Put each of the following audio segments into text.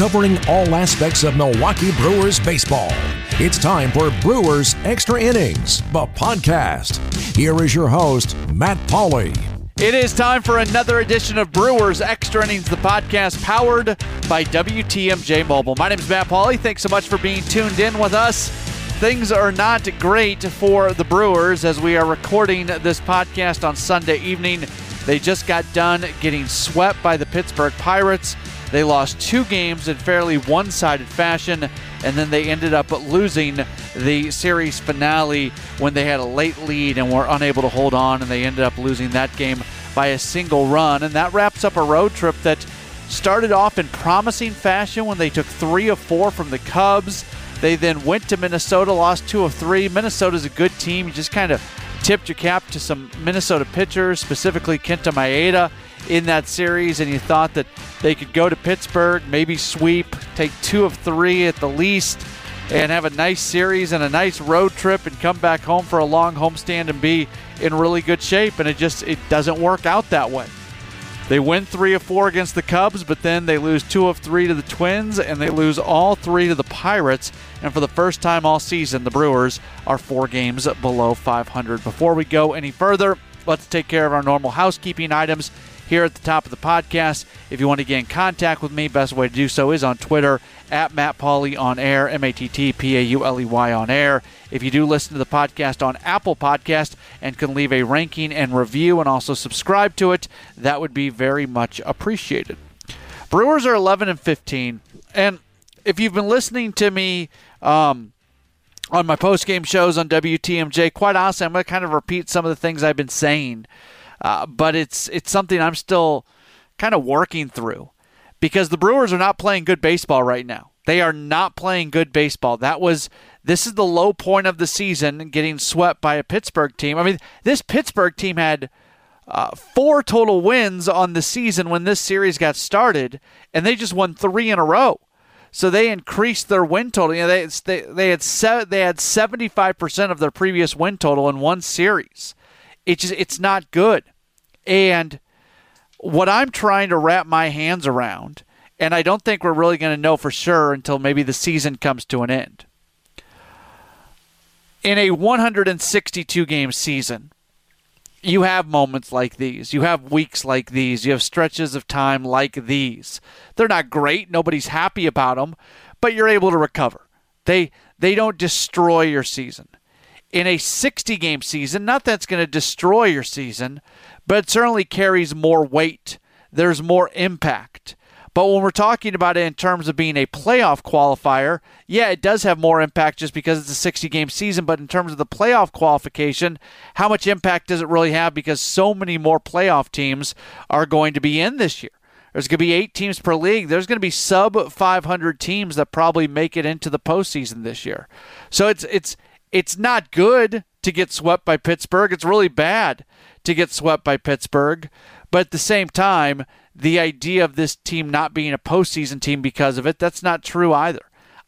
covering all aspects of Milwaukee Brewers baseball. It's time for Brewers Extra Innings, the podcast. Here is your host, Matt Pauley. It is time for another edition of Brewers Extra Innings, the podcast powered by WTMJ Mobile. My name is Matt Pauley. Thanks so much for being tuned in with us. Things are not great for the Brewers as we are recording this podcast on Sunday evening. They just got done getting swept by the Pittsburgh Pirates. They lost two games in fairly one sided fashion, and then they ended up losing the series finale when they had a late lead and were unable to hold on, and they ended up losing that game by a single run. And that wraps up a road trip that started off in promising fashion when they took three of four from the Cubs. They then went to Minnesota, lost two of three. Minnesota's a good team. You just kind of tipped your cap to some Minnesota pitchers, specifically Kenta Maeda in that series, and you thought that they could go to Pittsburgh, maybe sweep, take two of three at the least, and have a nice series and a nice road trip and come back home for a long homestand and be in really good shape. And it just it doesn't work out that way. They win three of four against the Cubs, but then they lose two of three to the Twins, and they lose all three to the Pirates. And for the first time all season, the Brewers are four games below 500. Before we go any further, let's take care of our normal housekeeping items here at the top of the podcast. If you want to get in contact with me, best way to do so is on Twitter at Matt Pauley on air, M A T T P A U L E Y on air. If you do listen to the podcast on Apple Podcast and can leave a ranking and review and also subscribe to it, that would be very much appreciated. Brewers are 11 and 15, and if you've been listening to me um, on my post game shows on WTMJ, quite honestly, I'm going to kind of repeat some of the things I've been saying, uh, but it's it's something I'm still kind of working through because the Brewers are not playing good baseball right now. They are not playing good baseball. That was this is the low point of the season, getting swept by a Pittsburgh team. I mean, this Pittsburgh team had uh, four total wins on the season when this series got started, and they just won three in a row. So they increased their win total. You know, they they, they had se- they had seventy five percent of their previous win total in one series. It's just it's not good, and what I'm trying to wrap my hands around, and I don't think we're really going to know for sure until maybe the season comes to an end. In a 162 game season, you have moments like these. You have weeks like these. You have stretches of time like these. They're not great. Nobody's happy about them, but you're able to recover. They they don't destroy your season. In a 60 game season, not that's going to destroy your season, but it certainly carries more weight. There's more impact. But when we're talking about it in terms of being a playoff qualifier, yeah, it does have more impact just because it's a 60 game season. But in terms of the playoff qualification, how much impact does it really have? Because so many more playoff teams are going to be in this year. There's going to be eight teams per league. There's going to be sub 500 teams that probably make it into the postseason this year. So it's it's it's not good to get swept by Pittsburgh. It's really bad to get swept by Pittsburgh. But at the same time, the idea of this team not being a postseason team because of it, that's not true either.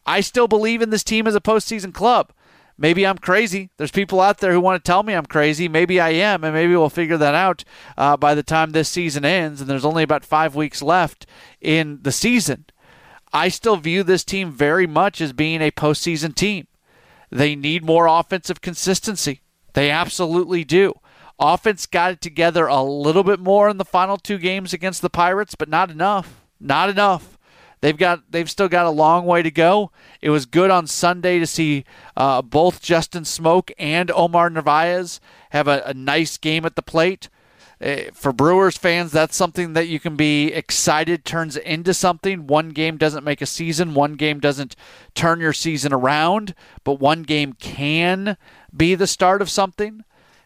I still believe in this team as a postseason club. Maybe I'm crazy. There's people out there who want to tell me I'm crazy. Maybe I am, and maybe we'll figure that out uh, by the time this season ends. And there's only about five weeks left in the season. I still view this team very much as being a postseason team. They need more offensive consistency. They absolutely do. Offense got it together a little bit more in the final two games against the Pirates, but not enough. Not enough. They've got they've still got a long way to go. It was good on Sunday to see uh, both Justin Smoak and Omar Narvaez have a, a nice game at the plate. Uh, for Brewers fans, that's something that you can be excited turns into something. One game doesn't make a season, one game doesn't turn your season around, but one game can be the start of something.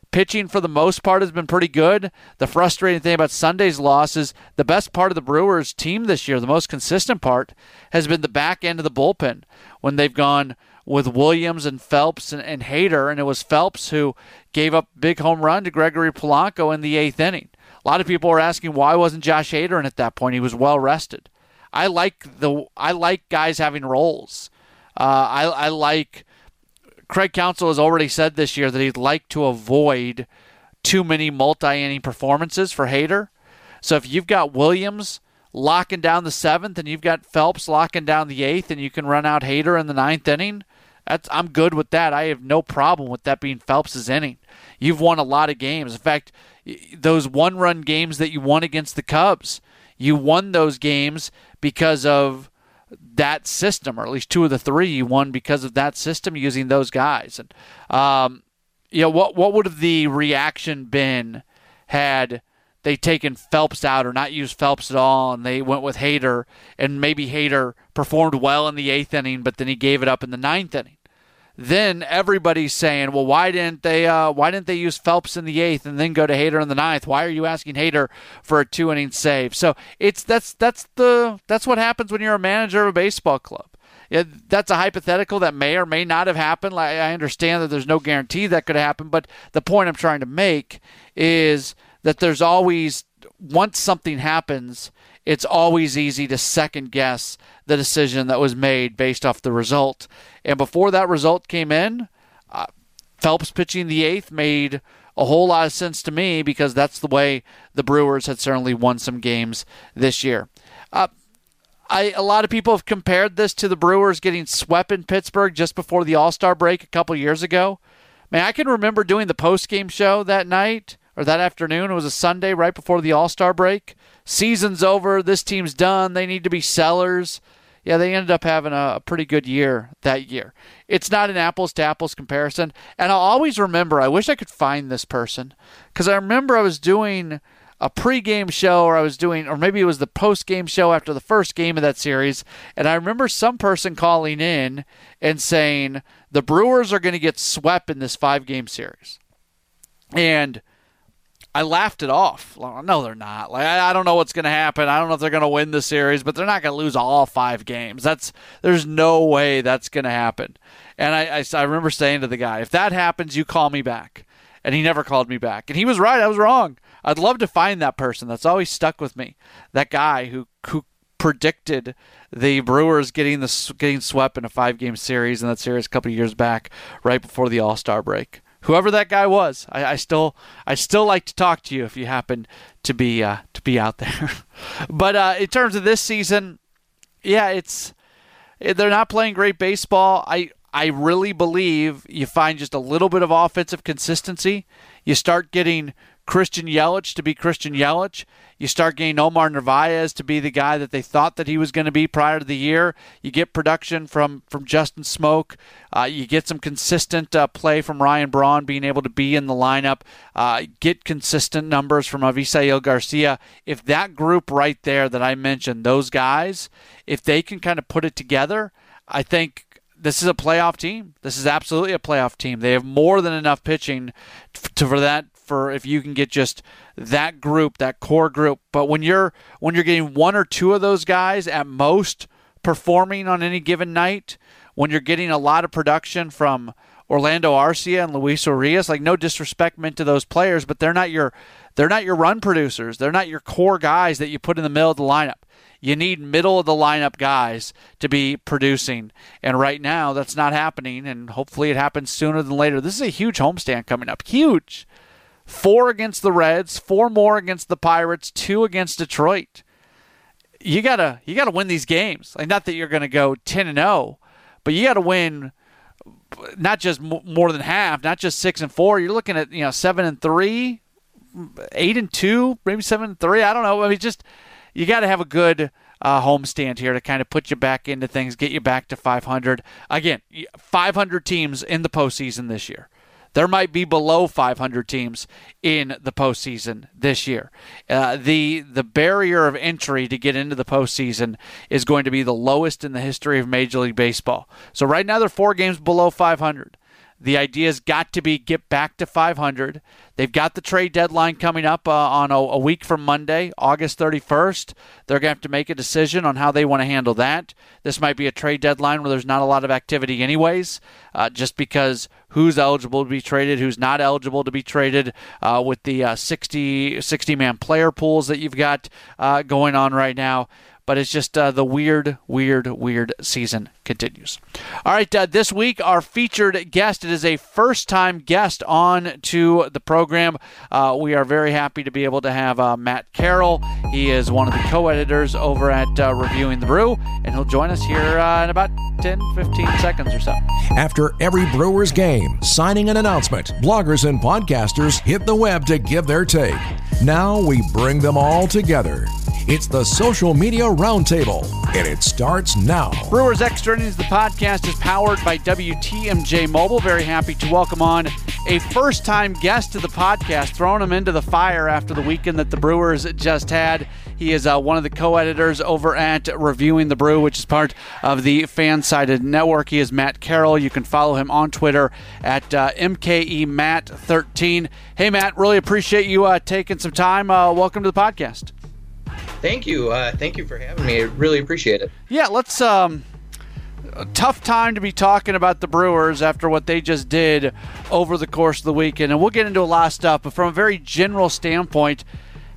Pitching for the most part has been pretty good. The frustrating thing about Sunday's loss is the best part of the Brewers team this year, the most consistent part, has been the back end of the bullpen when they've gone with Williams and Phelps and, and Hader, and it was Phelps who gave up big home run to Gregory Polanco in the eighth inning. A lot of people are asking why wasn't Josh Hader in at that point? He was well rested. I like the I like guys having roles. Uh, I I like Craig Counsell has already said this year that he'd like to avoid too many multi inning performances for Hader. So if you've got Williams locking down the seventh, and you've got Phelps locking down the eighth, and you can run out Hader in the ninth inning. That's I'm good with that. I have no problem with that being Phelps's inning. You've won a lot of games. In fact, those one-run games that you won against the Cubs, you won those games because of that system, or at least two of the three you won because of that system using those guys. And um, you know what what would have the reaction been had they taken Phelps out or not used Phelps at all, and they went with Hader, and maybe Hader performed well in the eighth inning, but then he gave it up in the ninth inning then everybody's saying, well, why didn't they uh, why didn't they use Phelps in the eighth and then go to Hader in the ninth? Why are you asking Hader for a two inning save? So it's that's that's the that's what happens when you're a manager of a baseball club. That's a hypothetical that may or may not have happened. Like, I understand that there's no guarantee that could happen, but the point I'm trying to make is that there's always once something happens, it's always easy to second guess the decision that was made based off the result. And before that result came in, uh, Phelps pitching the eighth made a whole lot of sense to me because that's the way the Brewers had certainly won some games this year. Uh, I, a lot of people have compared this to the Brewers getting swept in Pittsburgh just before the All Star break a couple years ago. Man, I can remember doing the post game show that night or that afternoon. It was a Sunday right before the All Star break. Season's over. This team's done. They need to be sellers yeah, they ended up having a, pretty good year that year. It's not an apples to apples comparison. And I'll always remember, I wish I could find this person because I remember I was doing a pregame show or I was doing, or maybe it was the postgame show after the first game of that series. And I remember some person calling in and saying, the Brewers are going to get swept in this five game series. And I laughed it off. No, they're not. Like I, don't know what's going to happen. I don't know if they're going to win the series, but they're not going to lose all five games. That's there's no way that's going to happen. And I, I, I remember saying to the guy, if that happens, you call me back. And he never called me back. And he was right. I was wrong. I'd love to find that person. That's always stuck with me. That guy who who predicted the Brewers getting the getting swept in a five game series in that series a couple years back, right before the All Star break whoever that guy was. I, I, still I still like to talk to you if you happen to be uh, to be out there. but uh, in terms of this season, yeah, it's they're not playing great baseball. I I really believe you find just a little bit of offensive consistency. You start getting Christian Yelich to be Christian Yelich. You start getting Omar Narvaez to be the guy that they thought that he was going to be prior to the year. You get production from from Justin Smoak. Uh, you get some consistent uh, play from Ryan Braun being able to be in the lineup. Uh, get consistent numbers from Avisail Garcia. If that group right there that I mentioned, those guys, if they can kind of put it together, I think this is a playoff team. This is absolutely a playoff team. They have more than enough pitching to, for that for if you can get just that group, that core group. But when you're when you're getting one or two of those guys at most performing on any given night, when you're getting a lot of production from Orlando Arcia and Luis Urias, like no disrespect meant to those players, but they're not your they're not your run producers. They're not your core guys that you put in the middle of the lineup. You need middle of the lineup guys to be producing. And right now, that's not happening. And hopefully, it happens sooner than later. This is a huge homestand coming up. Huge four against the Reds, four more against the Pirates, two against Detroit. You gotta you gotta win these games. Like not that you're gonna go ten and zero, oh, but you gotta win not just more than half, not just six and four. You're looking at you know seven and three, eight and two, maybe seven and three. I don't know. I mean, just you got to have a good uh, homestand here to kind of put you back into things, get you back to 500. Again, 500 teams in the postseason this year. There might be below 500 teams in the postseason this year. Uh, the the barrier of entry to get into the postseason is going to be the lowest in the history of Major League Baseball. So right now they're four games below 500. The idea's got to be get back to 500. They've got the trade deadline coming up uh, on a, a, week from Monday, August 31st. They're going to have to make a decision on how they want to handle that. This might be a trade deadline where there's not a lot of activity, anyways, uh, just because who's eligible to be traded, who's not eligible to be traded uh, with the uh, 60, 60 man player pools that you've got uh, going on right now. But it's just uh, the weird, weird, weird season continues. All right, uh, this week our featured guest it is a first-time guest on to the program. Uh, we are very happy to be able to have uh, Matt Carroll. He is one of the co-editors over at uh, Reviewing the Brew, and he'll join us here uh, in about 10, 15 seconds or so. After every Brewers game, signing an announcement, bloggers and podcasters hit the web to give their take. Now we bring them all together. It's the Social Media Roundtable, and it starts now. Brewers Extra Innings, the podcast, is powered by WTMJ Mobile. Very happy to welcome on a first time guest to the podcast, throwing him into the fire after the weekend that the Brewers just had. He is uh, one of the co editors over at Reviewing the Brew, which is part of the Fansided Network. He is Matt Carroll. You can follow him on Twitter at uh, MKEMatt13. Hey, Matt, really appreciate you uh, taking some time. Uh, welcome to the podcast. Thank you. Uh, thank you for having me. I really appreciate it. Yeah, let's. Um, a tough time to be talking about the Brewers after what they just did over the course of the weekend, and we'll get into a lot of stuff. But from a very general standpoint,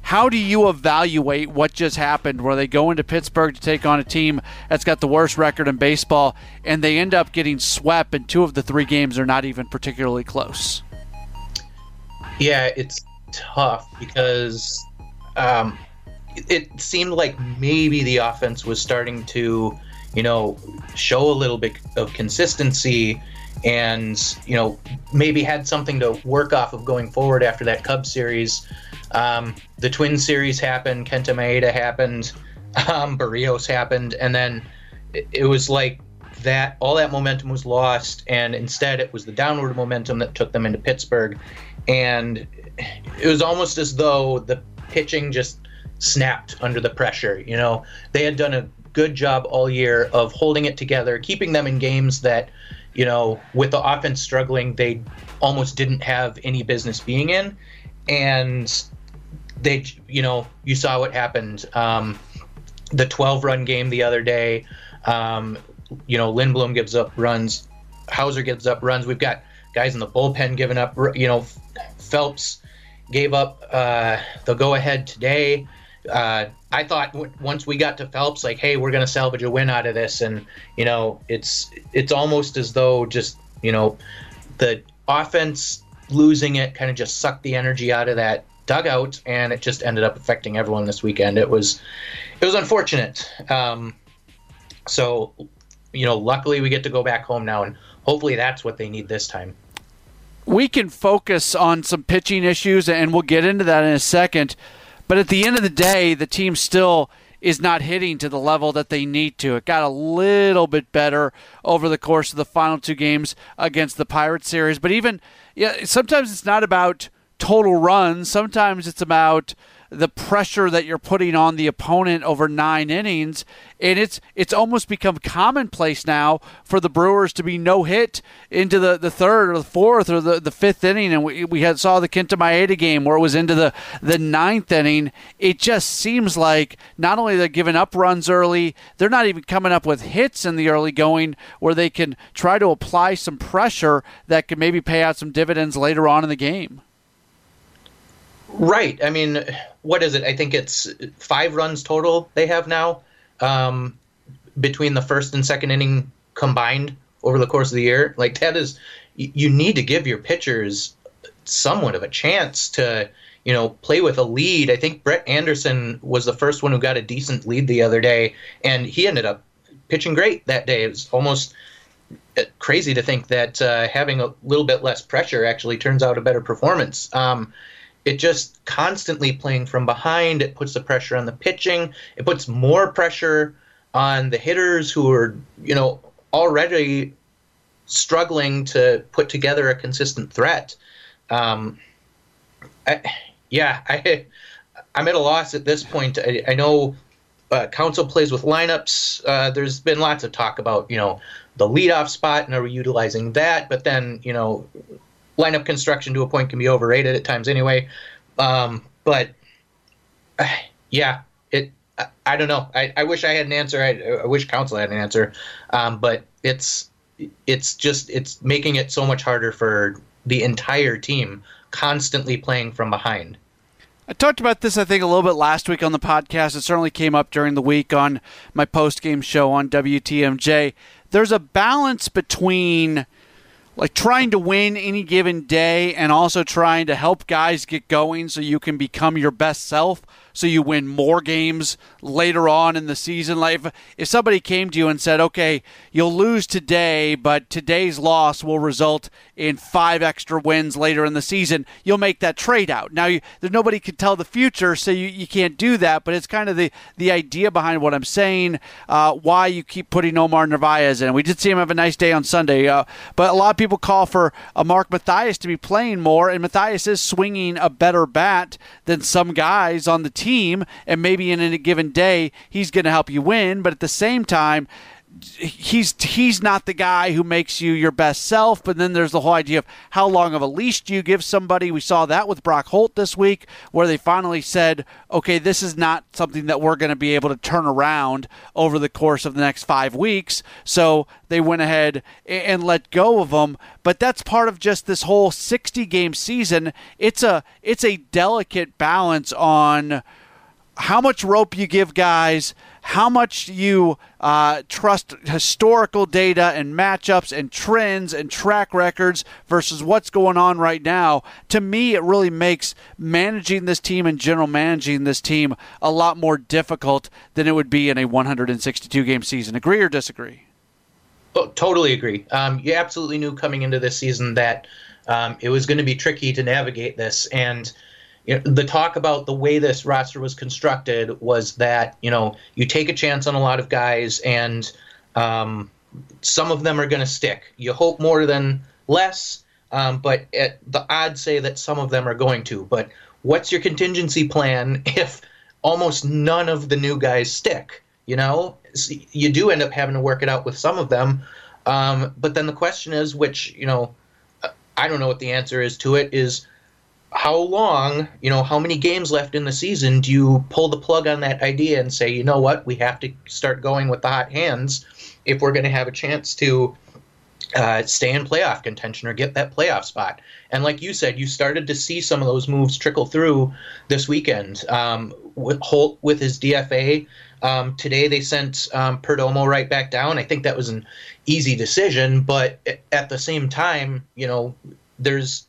how do you evaluate what just happened where they go into Pittsburgh to take on a team that's got the worst record in baseball and they end up getting swept and two of the three games are not even particularly close? Yeah, it's tough because um, it seemed like maybe the offense was starting to, you know, show a little bit of consistency and, you know, maybe had something to work off of going forward after that Cubs series. Um, the Twin series happened, Kenta Maeda happened, um, Berrios happened, and then it, it was like that all that momentum was lost, and instead it was the downward momentum that took them into Pittsburgh, and it was almost as though the pitching just snapped under the pressure. You know, they had done a good job all year of holding it together, keeping them in games that, you know, with the offense struggling, they almost didn't have any business being in. And they, you know, you saw what happened. Um, the 12 run game the other day, um, you know, Lindblom gives up runs, Houser gives up runs. We've got guys in the bullpen giving up, you know, Phelps gave up uh, the go ahead today uh, I thought w- once we got to Phelps, like, hey, we're going to salvage a win out of this, and you know, it's it's almost as though just you know, the offense losing it kind of just sucked the energy out of that dugout, and it just ended up affecting everyone this weekend. It was it was unfortunate. Um, so, you know, luckily we get to go back home now, and hopefully that's what they need this time. We can focus on some pitching issues, and we'll get into that in a second. But at the end of the day, the team still is not hitting to the level that they need to. It got a little bit better over the course of the final two games against the Pirates series, but even yeah, sometimes it's not about total runs. Sometimes it's about the pressure that you're putting on the opponent over nine innings, and it's it's almost become commonplace now for the Brewers to be no hit into the, the third or the fourth or the, the fifth inning, and we, we had saw the Kenta Maeda game where it was into the the ninth inning. It just seems like not only they're giving up runs early, they're not even coming up with hits in the early going where they can try to apply some pressure that could maybe pay out some dividends later on in the game. Right. I mean, what is it? I think it's five runs total they have now um, between the first and second inning combined over the course of the year. Like that is, you need to give your pitchers somewhat of a chance to, you know, play with a lead. I think Brett Anderson was the first one who got a decent lead the other day, and he ended up pitching great that day. It was almost uh, crazy to think that uh, having a little bit less pressure actually turns out a better performance. Um, it just constantly playing from behind. It puts the pressure on the pitching. It puts more pressure on the hitters who are, you know, already struggling to put together a consistent threat. Um, I, yeah, I, I'm at a loss at this point. I, I know uh, Counsell plays with lineups. Uh, there's been lots of talk about, you know, the leadoff spot and are we utilizing that? But then, you know, lineup construction to a point can be overrated at times anyway. Um, but uh, yeah, it. I, I don't know. I, I, wish I had an answer. I, I wish Counsell had an answer. Um, but it's it's just it's making it so much harder for the entire team constantly playing from behind. I talked about this, I think, a little bit last week on the podcast. It certainly came up during the week on my post game show on WTMJ. There's a balance between like trying to win any given day and also trying to help guys get going so you can become your best self so you win more games later on in the season. Like if, if somebody came to you and said, "Okay, you'll lose today, but today's loss will result in five extra wins later in the season," you'll make that trade out. Now, you, there's nobody can tell the future, so you, you can't do that. But it's kind of the the idea behind what I'm saying. Uh, why you keep putting Omar Narvaez in? We did see him have a nice day on Sunday, uh, but a lot of people call for a Mark Mathias to be playing more, and Mathias is swinging a better bat than some guys on the team, and maybe in a given day he's going to help you win. But at the same time, he's he's not the guy who makes you your best self. But then there's the whole idea of how long of a leash do you give somebody. We saw that with Brock Holt this week, where they finally said, "Okay, this is not something that we're going to be able to turn around over the course of the next five weeks." So they went ahead and let go of him. But that's part of just this whole 60 game season. It's a it's a delicate balance on how much rope you give guys, how much you uh, trust historical data and matchups and trends and track records versus what's going on right now. To me, it really makes managing this team and general managing this team a lot more difficult than it would be in a 162 game season. Agree or disagree? Oh, totally agree. Um, you absolutely knew coming into this season that um, it was going to be tricky to navigate this and you know, the talk about the way this roster was constructed was that you know you take a chance on a lot of guys and um, some of them are going to stick. You hope more than less, um, but the odds say that some of them are going to. But what's your contingency plan if almost none of the new guys stick? You know, you do end up having to work it out with some of them. Um, but then the question is, which you know, I don't know what the answer is to it. Is how long, you know, how many games left in the season do you pull the plug on that idea and say, you know what, we have to start going with the hot hands if we're going to have a chance to uh, stay in playoff contention or get that playoff spot? And like you said, you started to see some of those moves trickle through this weekend. Um, with Holt with his DFA. Um, today they sent um, Perdomo right back down. I think that was an easy decision, but at the same time, you know, there's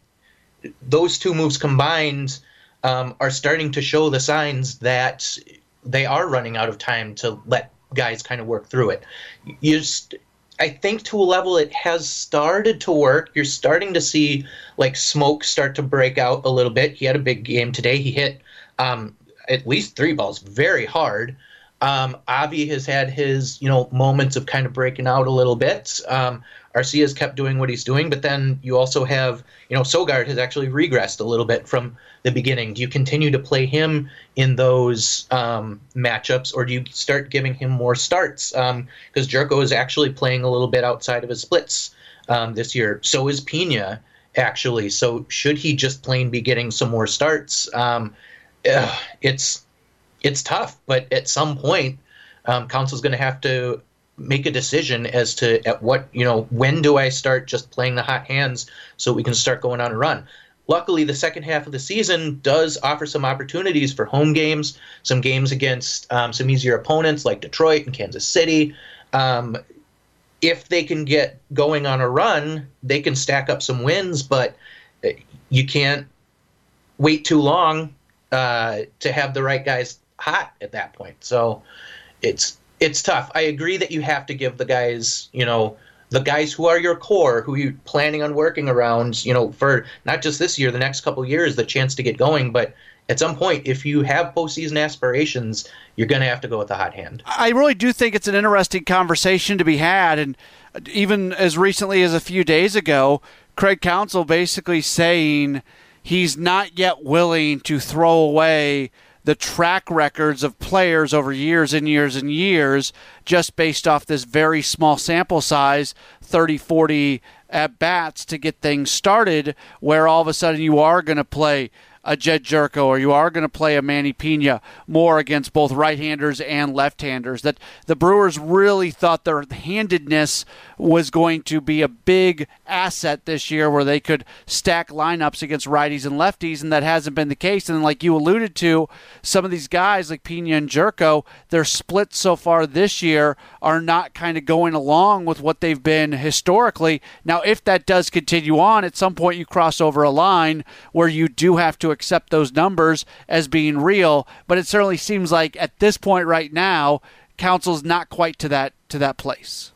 those two moves combined um, are starting to show the signs that they are running out of time to let guys kind of work through it. You just, I think to a level it has started to work. You're starting to see like Smoak start to break out a little bit. He had a big game today. He hit um, at least three balls very hard. Um, Avi has had his, you know, moments of kind of breaking out a little bit. Um, Arcia's kept doing what he's doing, but then you also have, you know, Sogard has actually regressed a little bit from the beginning. Do you continue to play him in those um, matchups, or do you start giving him more starts? Because um, Gyorko is actually playing a little bit outside of his splits um, this year. So is Piña actually. So should he just plain be getting some more starts? Um, it's it's tough, but at some point, um, Counsell's going to have to make a decision as to at what you know when do I start just playing the hot hands so we can start going on a run. Luckily, the second half of the season does offer some opportunities for home games, some games against um, some easier opponents like Detroit and Kansas City. Um, if they can get going on a run, they can stack up some wins, but uh, you can't wait too long uh, to have the right guys hot at that point. So it's it's tough. I agree that you have to give the guys, you know, the guys who are your core, who you're planning on working around, you know, for not just this year, the next couple years, the chance to get going. But at some point, if you have postseason aspirations, you're going to have to go with the hot hand. I really do think it's an interesting conversation to be had. And even as recently as a few days ago, Craig Counsell basically saying he's not yet willing to throw away the track records of players over years and years and years just based off this very small sample size 30 40 at bats to get things started where all of a sudden you are going to play a Jedd Gyorko or you are going to play a Manny Piña more against both right-handers and left-handers. That the Brewers really thought their handedness was going to be a big asset this year where they could stack lineups against righties and lefties, and that hasn't been the case. And like you alluded to, some of these guys like Piña and Gyorko, their splits so far this year are not kind of going along with what they've been historically. Now, if that does continue on, at some point you cross over a line where you do have to accept those numbers as being real. But it certainly seems like at this point right now, Counsell's not quite to that to that place.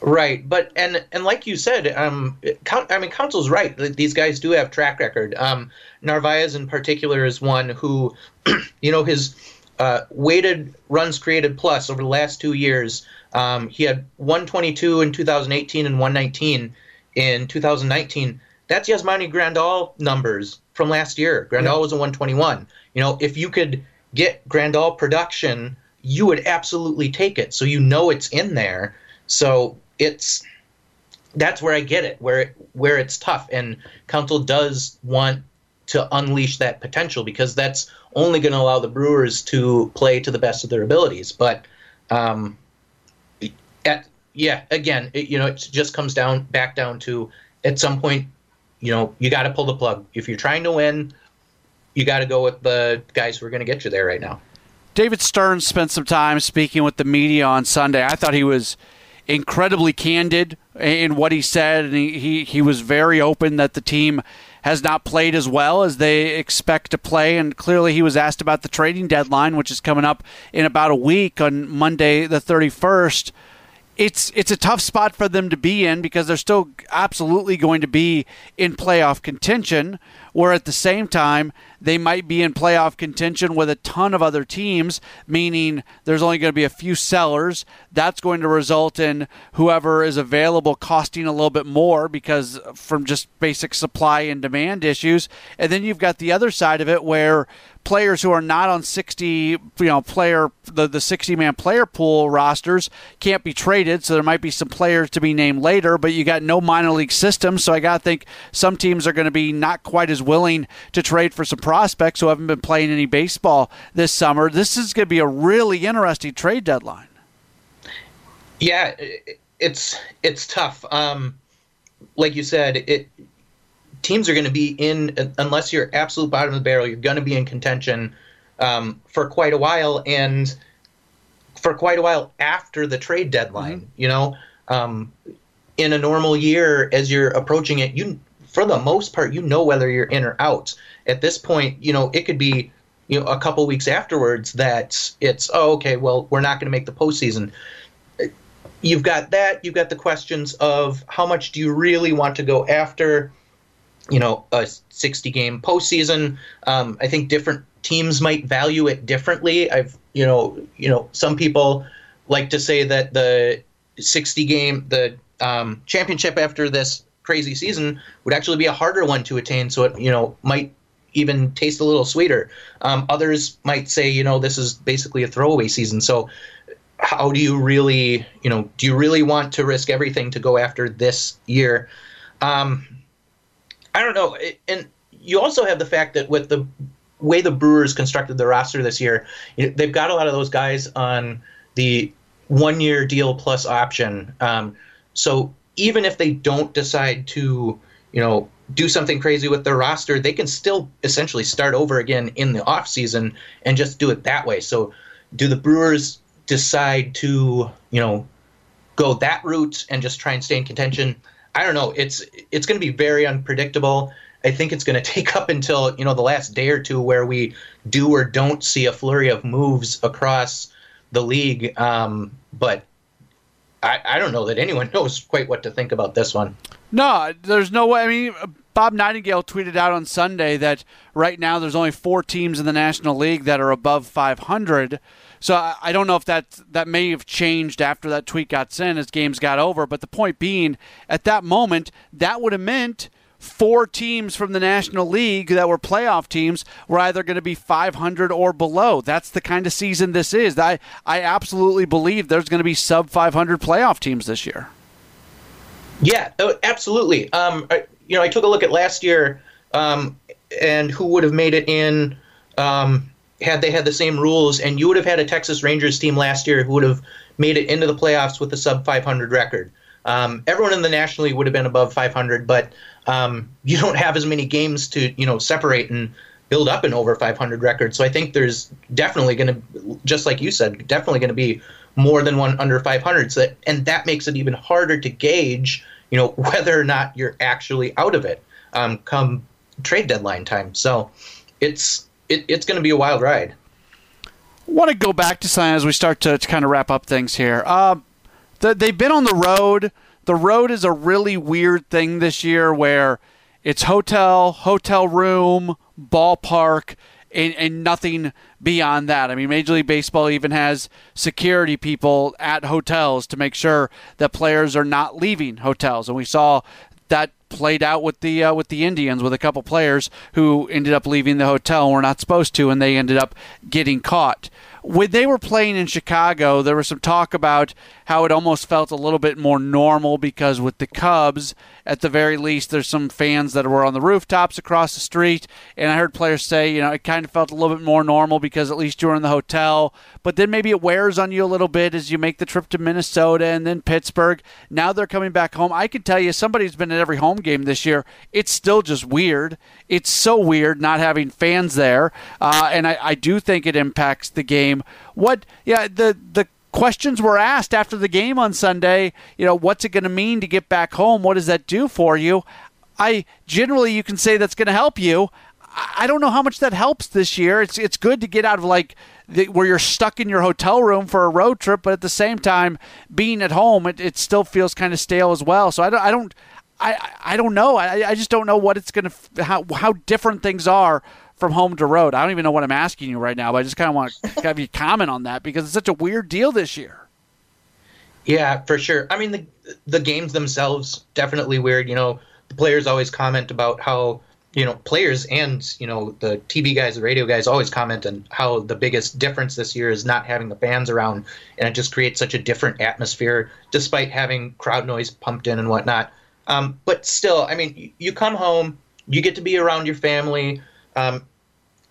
Right, but and and like you said, um, count, I mean, Counsell's right. These guys do have track record. Um, Narvaez in particular is one who, you know, his uh, weighted runs created plus over the last two years. Um, he had 122 in 2018 and 119 in 2019. That's Yasmani Grandal numbers from last year. Grandal yeah. was a 121. You know, if you could get Grandal production, you would absolutely take it. So you know it's in there. So it's that's where I get it, where it, where it's tough, and Counsell does want to unleash that potential because that's only going to allow the Brewers to play to the best of their abilities. But um, at yeah, again, it, you know, it just comes down back down to at some point, you know, you got to pull the plug if you're trying to win. You got to go with the guys who are going to get you there right now. David Stearns spent some time speaking with the media on Sunday. I thought he was incredibly candid in what he said, and he, he, he was very open that the team has not played as well as they expect to play. And clearly, he was asked about the trading deadline, which is coming up in about a week on Monday, the 31st. It's it's a tough spot for them to be in because they're still absolutely going to be in playoff contention. Where at the same time, they might be in playoff contention with a ton of other teams, meaning there's only going to be a few sellers. That's going to result in whoever is available costing a little bit more because uh, from just basic supply and demand issues. And then you've got the other side of it where players who are not on 60 you know player the, the 60 man player pool rosters can't be traded so there might be some players to be named later but you got no minor league system so i got to think some teams are going to be not quite as willing to trade for some prospects who haven't been playing any baseball this summer. This is going to be a really interesting trade deadline. Yeah, it's it's tough. Um, like you said, it teams are going to be in unless you're absolute bottom of the barrel. You're going to be in contention um, for quite a while, and for quite a while after the trade deadline. Mm-hmm. You know, um, in a normal year, as you're approaching it, you for the most part, you know whether you're in or out. At this point, you know, it could be, you know, a couple weeks afterwards that it's, oh, okay, well, we're not going to make the postseason. You've got that. You've got the questions of how much do you really want to go after, you know, a 60 game postseason. Um, I think different teams might value it differently. I've, you know, you know, some people like to say that the 60 game, the um, championship after this crazy season would actually be a harder one to attain. So it you know might even taste a little sweeter. Um, others might say you know this is basically a throwaway season. So how do you really you know do you really want to risk everything to go after this year? Um, I don't know. And you also have the fact that with the way the Brewers constructed the roster this year, they've got a lot of those guys on the one year deal plus option. Um, so even if they don't decide to, you know, do something crazy with their roster, they can still essentially start over again in the offseason and just do it that way. So, do the Brewers decide to, you know, go that route and just try and stay in contention? I don't know. It's it's going to be very unpredictable. I think it's going to take up until you know the last day or two where we do or don't see a flurry of moves across the league. Um, but I, I don't know that anyone knows quite what to think about this one. No, there's no way. I mean, Bob Nightingale tweeted out on Sunday that right now there's only four teams in the National League that are above 500. So I don't know if that that may have changed after that tweet got sent as games got over. But the point being, at that moment, that would have meant four teams from the National League that were playoff teams were either going to be 500 or below. That's the kind of season this is. I, I absolutely believe there's going to be sub 500 playoff teams this year. Yeah, oh, absolutely. Um, I, you know, I took a look at last year, um, and who would have made it in um, had they had the same rules, and you would have had a Texas Rangers team last year who would have made it into the playoffs with a sub 500 record. Um, everyone in the National League would have been above 500, but um, you don't have as many games to you know separate and build up an over 500 record. So I think there's definitely going to, just like you said, definitely going to be more than one under 500. So that, and that makes it even harder to gauge, you know, whether or not you're actually out of it um, come trade deadline time. So it's it, it's going to be a wild ride. I want to go back to something as we start to, to kind of wrap up things here. Uh, the, they've been on the road. The road is a really weird thing this year where it's hotel, hotel room, ballpark, and, and nothing beyond that. I mean, Major League Baseball even has security people at hotels to make sure that players are not leaving hotels. And we saw that played out with the uh, with the Indians with a couple players who ended up leaving the hotel and were not supposed to, and they ended up getting caught when they were playing in Chicago, there was some talk about how it almost felt a little bit more normal because with the Cubs, at the very least, there's some fans that were on the rooftops across the street. And I heard players say, you know, it kind of felt a little bit more normal because at least you were in the hotel. But then maybe it wears on you a little bit as you make the trip to Minnesota and then Pittsburgh. Now they're coming back home. I can tell you, somebody who's been at every home game this year, it's still just weird. It's so weird not having fans there. Uh, and I, I do think it impacts the game. What, yeah, the, the, questions were asked after the game on Sunday. You know, what's it going to mean to get back home? What does that do for you? I generally you can say that's going to help you. I don't know how much that helps this year. It's it's good to get out of like the, where you're stuck in your hotel room for a road trip, but at the same time, being at home, it, it still feels kind of stale as well. So I don't I don't I, I don't know. I, I just don't know what it's going to how how different things are from home to road. I don't even know what I'm asking you right now, but I just kind of want to have you comment on that because it's such a weird deal this year. Yeah, for sure. I mean, the the games themselves definitely weird. You know, the players always comment about how you know players and you know the TV guys, the radio guys always comment on how the biggest difference this year is not having the fans around, and it just creates such a different atmosphere, despite having crowd noise pumped in and whatnot. Um, but still, I mean, you come home, you get to be around your family. Um,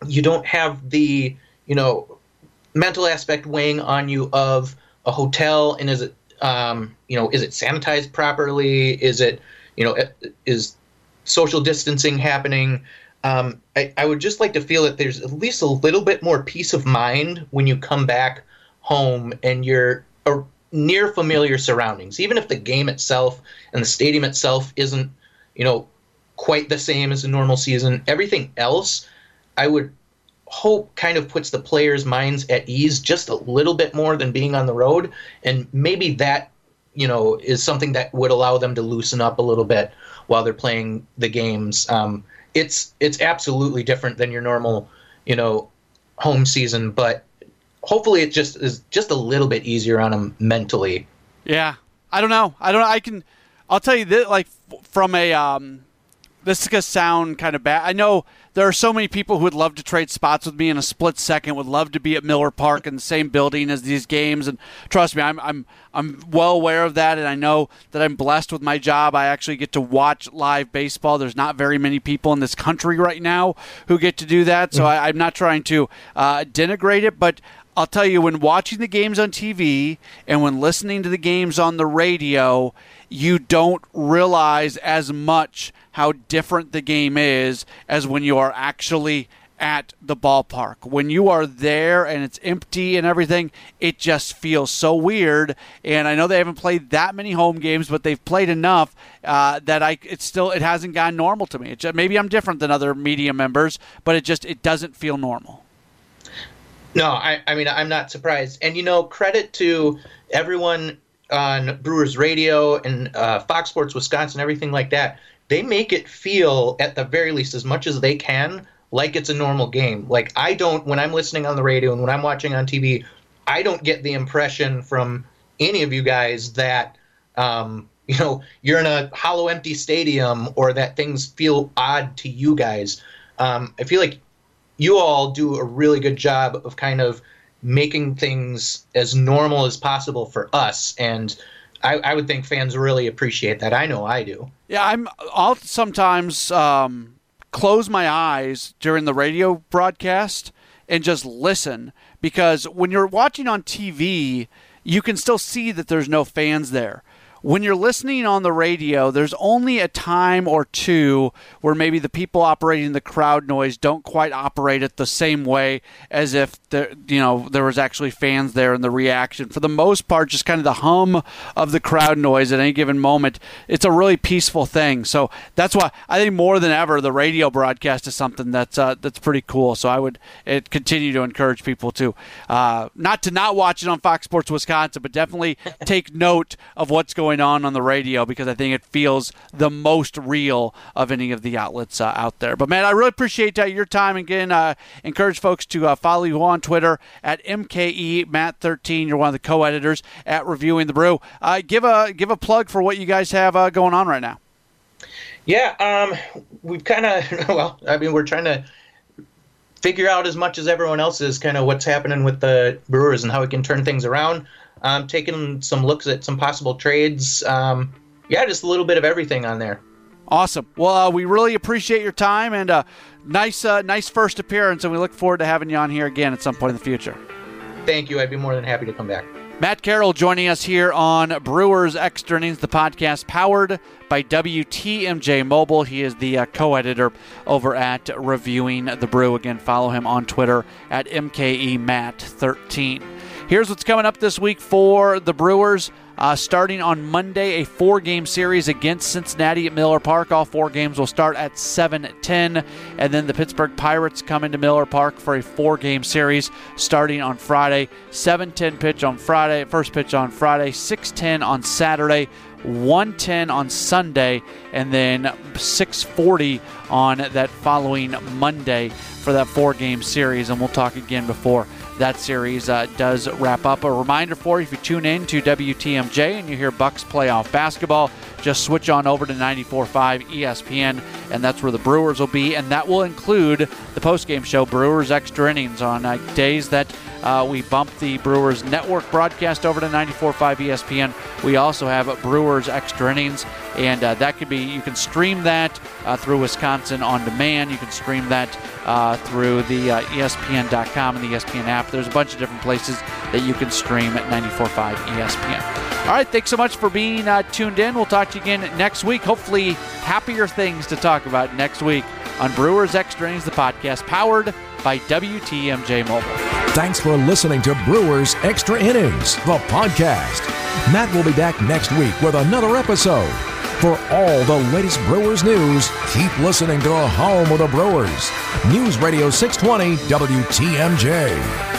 you don't have the you know mental aspect weighing on you of a hotel and is it um, you know is it sanitized properly? Is it you know is social distancing happening? Um, I, I would just like to feel that there's at least a little bit more peace of mind when you come back home and you're near familiar surroundings. Even if the game itself and the stadium itself isn't you know quite the same as a normal season everything else I would hope kind of puts the players' minds at ease just a little bit more than being on the road, and maybe that you know is something that would allow them to loosen up a little bit while they're playing the games. Um, it's it's absolutely different than your normal you know home season, but hopefully it just is just a little bit easier on them mentally. Yeah, I don't know. I don't. I can. I'll tell you that, Like from a um, this is gonna sound kind of bad. I know there are so many people who would love to trade spots with me in a split second. Would love to be at Miller Park in the same building as these games, and trust me, I'm I'm I'm well aware of that, and I know that I'm blessed with my job. I actually get to watch live baseball. There's not very many people in this country right now who get to do that, so I, am not trying to uh, denigrate it, but. I'll tell you, when watching the games on TV and when listening to the games on the radio, you don't realize as much how different the game is as when you are actually at the ballpark. When you are there and it's empty and everything, it just feels so weird. And I know they haven't played that many home games, but they've played enough uh, that I it's still it hasn't gone normal to me. Just, maybe I'm different than other media members, but it just it doesn't feel normal. No, I, I mean I'm not surprised. And you know, credit to everyone on Brewers Radio and uh, Fox Sports Wisconsin, everything like that they make it feel at the very least as much as they can like it's a normal game. Like I don't when I'm listening on the radio and when I'm watching on TV, I don't get the impression from any of you guys that um, you know you're in a hollow empty stadium or that things feel odd to you guys. Um, I feel like you all do a really good job of kind of making things as normal as possible for us and I, I, would think fans really appreciate that. I know I do. Yeah, I'm. I'll sometimes um, close my eyes during the radio broadcast and just listen because when you're watching on TV, you can still see that there's no fans there when you're listening on the radio, there's only a time or two where maybe the people operating the crowd noise don't quite operate it the same way as if there, you know there was actually fans there and the reaction. For the most part, just kind of the hum of the crowd noise at any given moment. It's a really peaceful thing. So that's why I think more than ever the radio broadcast is something that's uh, that's pretty cool. So I would it continue to encourage people to uh, not to not watch it on Fox Sports Wisconsin, but definitely take note of what's going going on on the radio because I think it feels the most real of any of the outlets uh, out there. But man, I really appreciate uh, your time and again, uh, encourage folks to uh, follow you on Twitter at MKE Matt 13. You're one of the co-editors at Reviewing the Brew. Uh, give a give a plug for what you guys have uh, going on right now. Yeah, um, we've kind of well, I mean, we're trying to figure out as much as everyone else is kind of what's happening with the Brewers and how we can turn things around um, taking some looks at some possible trades. Um, yeah, just a little bit of everything on there. Awesome. Well, uh, we really appreciate your time and uh, nice, uh, nice first appearance, and we look forward to having you on here again at some point in the future. Thank you. I'd be more than happy to come back. Matt Carroll joining us here on Brewers Extra Innings, the podcast powered by WTMJ Mobile. He is the uh, co editor over at Reviewing the Brew. Again, follow him on Twitter at MKEMatt13. Here's what's coming up this week for the Brewers. Uh, starting on Monday, a four game series against Cincinnati at Miller Park. All four games will start at 7 10. And then the Pittsburgh Pirates come into Miller Park for a four game series starting on Friday. 7 10 pitch on Friday, first pitch on Friday, 6 10 on Saturday. 110 on Sunday and then 640 on that following Monday for that four game series and we'll talk again before that series uh, does wrap up. A reminder for you if you tune in to WTMJ and you hear Bucks playoff basketball, just switch on over to 94.5 ESPN, and that's where the Brewers will be. And that will include the postgame show, Brewers Extra Innings, on uh, days that uh, we bump the Brewers network broadcast over to 94.5 ESPN. We also have Brewers Extra Innings, and uh, that could be, you can stream that uh, through Wisconsin On Demand. You can stream that uh, through the uh, ESPN.com and the ESPN app. There's a bunch of different places that you can stream at 94.5 ESPN. All right, thanks so much for being uh, tuned in. We'll talk to you again next week. Hopefully, happier things to talk about next week on Brewers Extra Innings, the podcast powered by WTMJ Mobile. Thanks for listening to Brewers Extra Innings, the podcast. Matt will be back next week with another episode. For all the latest Brewers news, keep listening to the home of the Brewers. News Radio 620 WTMJ.